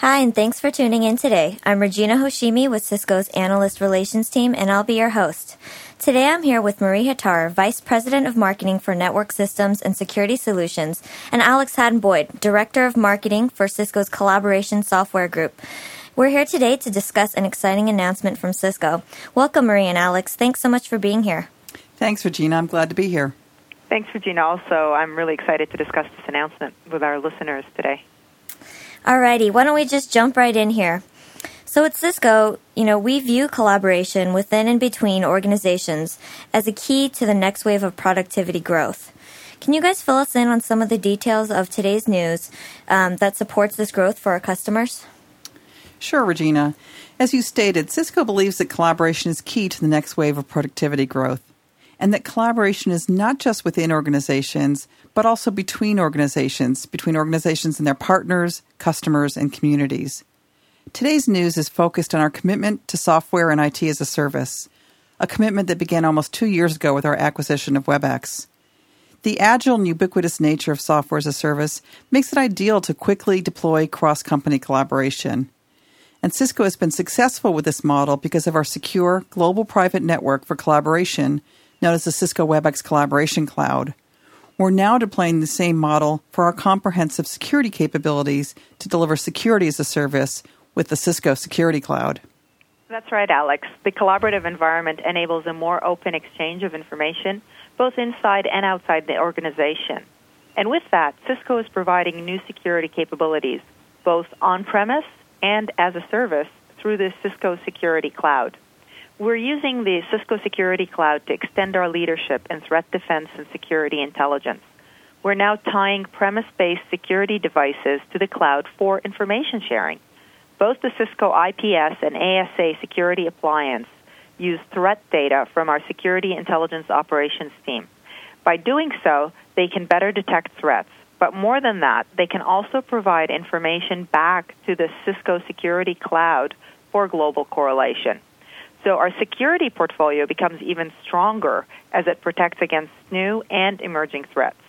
Hi, and thanks for tuning in today. I'm Regina Hoshimi with Cisco's Analyst Relations team, and I'll be your host. Today I'm here with Marie Hattar, Vice President of Marketing for Network Systems and Security Solutions, and Alex Hadden Boyd, Director of Marketing for Cisco's Collaboration Software Group. We're here today to discuss an exciting announcement from Cisco. Welcome, Marie and Alex. Thanks so much for being here. Thanks, Regina. I'm glad to be here. Thanks, Regina. Also, I'm really excited to discuss this announcement with our listeners today. Alrighty, why don't we just jump right in here? So at Cisco, you know, we view collaboration within and between organizations as a key to the next wave of productivity growth. Can you guys fill us in on some of the details of today's news um, that supports this growth for our customers? Sure, Regina. As you stated, Cisco believes that collaboration is key to the next wave of productivity growth, and that collaboration is not just within organizations, but also between organizations, between organizations and their partners, customers, and communities. Today's news is focused on our commitment to software and IT as a service, a commitment that began almost two years ago with our acquisition of WebEx. The agile and ubiquitous nature of software as a service makes it ideal to quickly deploy cross company collaboration. And Cisco has been successful with this model because of our secure global private network for collaboration, known as the Cisco WebEx Collaboration Cloud. We're now deploying the same model for our comprehensive security capabilities to deliver security as a service with the Cisco Security Cloud. That's right, Alex. The collaborative environment enables a more open exchange of information, both inside and outside the organization. And with that, Cisco is providing new security capabilities, both on premise and as a service, through the Cisco Security Cloud. We're using the Cisco Security Cloud to extend our leadership in threat defense and security intelligence. We're now tying premise based security devices to the cloud for information sharing. Both the Cisco IPS and ASA security appliance use threat data from our Security Intelligence Operations team. By doing so, they can better detect threats. But more than that, they can also provide information back to the Cisco Security Cloud for global correlation. So our security portfolio becomes even stronger as it protects against new and emerging threats.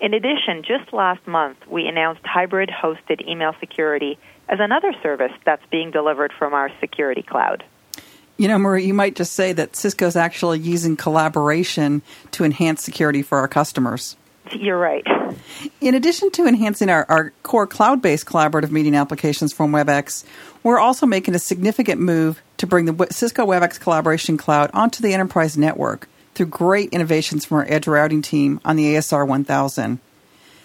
In addition, just last month, we announced hybrid hosted email security as another service that's being delivered from our security cloud. You know, Marie, you might just say that Cisco's actually using collaboration to enhance security for our customers. You're right. In addition to enhancing our, our core cloud based collaborative meeting applications from WebEx, we're also making a significant move to bring the Cisco WebEx Collaboration Cloud onto the enterprise network through great innovations from our edge routing team on the ASR 1000.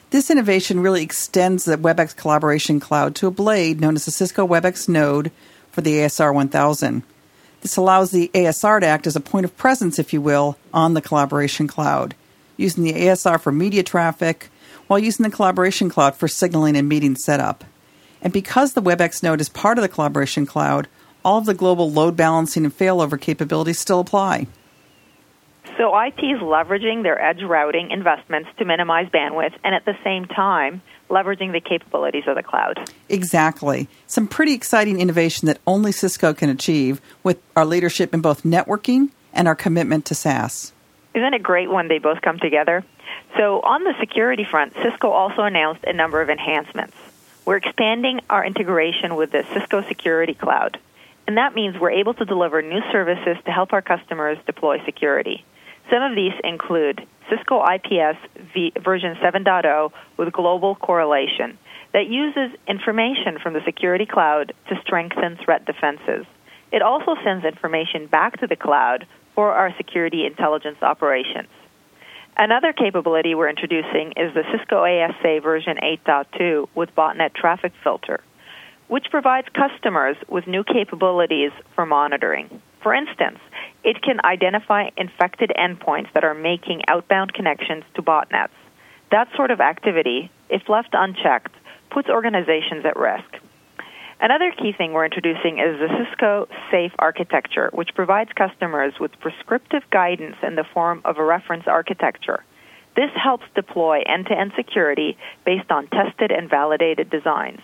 This innovation really extends the WebEx Collaboration Cloud to a blade known as the Cisco WebEx node for the ASR 1000. This allows the ASR to act as a point of presence, if you will, on the collaboration cloud using the ASR for media traffic, while using the Collaboration Cloud for signaling and meeting setup. And because the WebEx node is part of the Collaboration Cloud, all of the global load balancing and failover capabilities still apply. So IT is leveraging their edge routing investments to minimize bandwidth and at the same time leveraging the capabilities of the cloud. Exactly. Some pretty exciting innovation that only Cisco can achieve with our leadership in both networking and our commitment to SaaS. Isn't it great when they both come together? So, on the security front, Cisco also announced a number of enhancements. We're expanding our integration with the Cisco Security Cloud, and that means we're able to deliver new services to help our customers deploy security. Some of these include Cisco IPS v- version 7.0 with global correlation that uses information from the security cloud to strengthen threat defenses. It also sends information back to the cloud for our security intelligence operations. Another capability we're introducing is the Cisco ASA version 8.2 with botnet traffic filter, which provides customers with new capabilities for monitoring. For instance, it can identify infected endpoints that are making outbound connections to botnets. That sort of activity, if left unchecked, puts organizations at risk. Another key thing we're introducing is the Cisco Safe architecture, which provides customers with prescriptive guidance in the form of a reference architecture. This helps deploy end to end security based on tested and validated designs.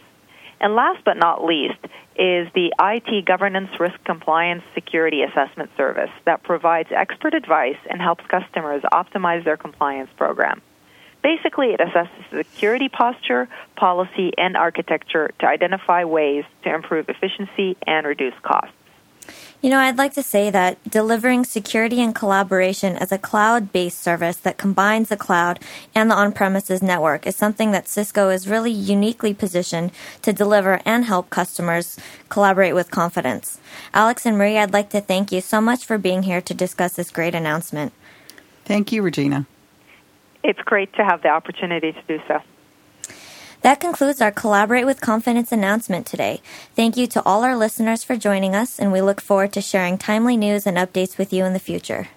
And last but not least is the IT Governance Risk Compliance Security Assessment Service that provides expert advice and helps customers optimize their compliance program. Basically, it assesses security posture, policy, and architecture to identify ways to improve efficiency and reduce costs. You know, I'd like to say that delivering security and collaboration as a cloud based service that combines the cloud and the on premises network is something that Cisco is really uniquely positioned to deliver and help customers collaborate with confidence. Alex and Marie, I'd like to thank you so much for being here to discuss this great announcement. Thank you, Regina. It's great to have the opportunity to do so. That concludes our Collaborate with Confidence announcement today. Thank you to all our listeners for joining us, and we look forward to sharing timely news and updates with you in the future.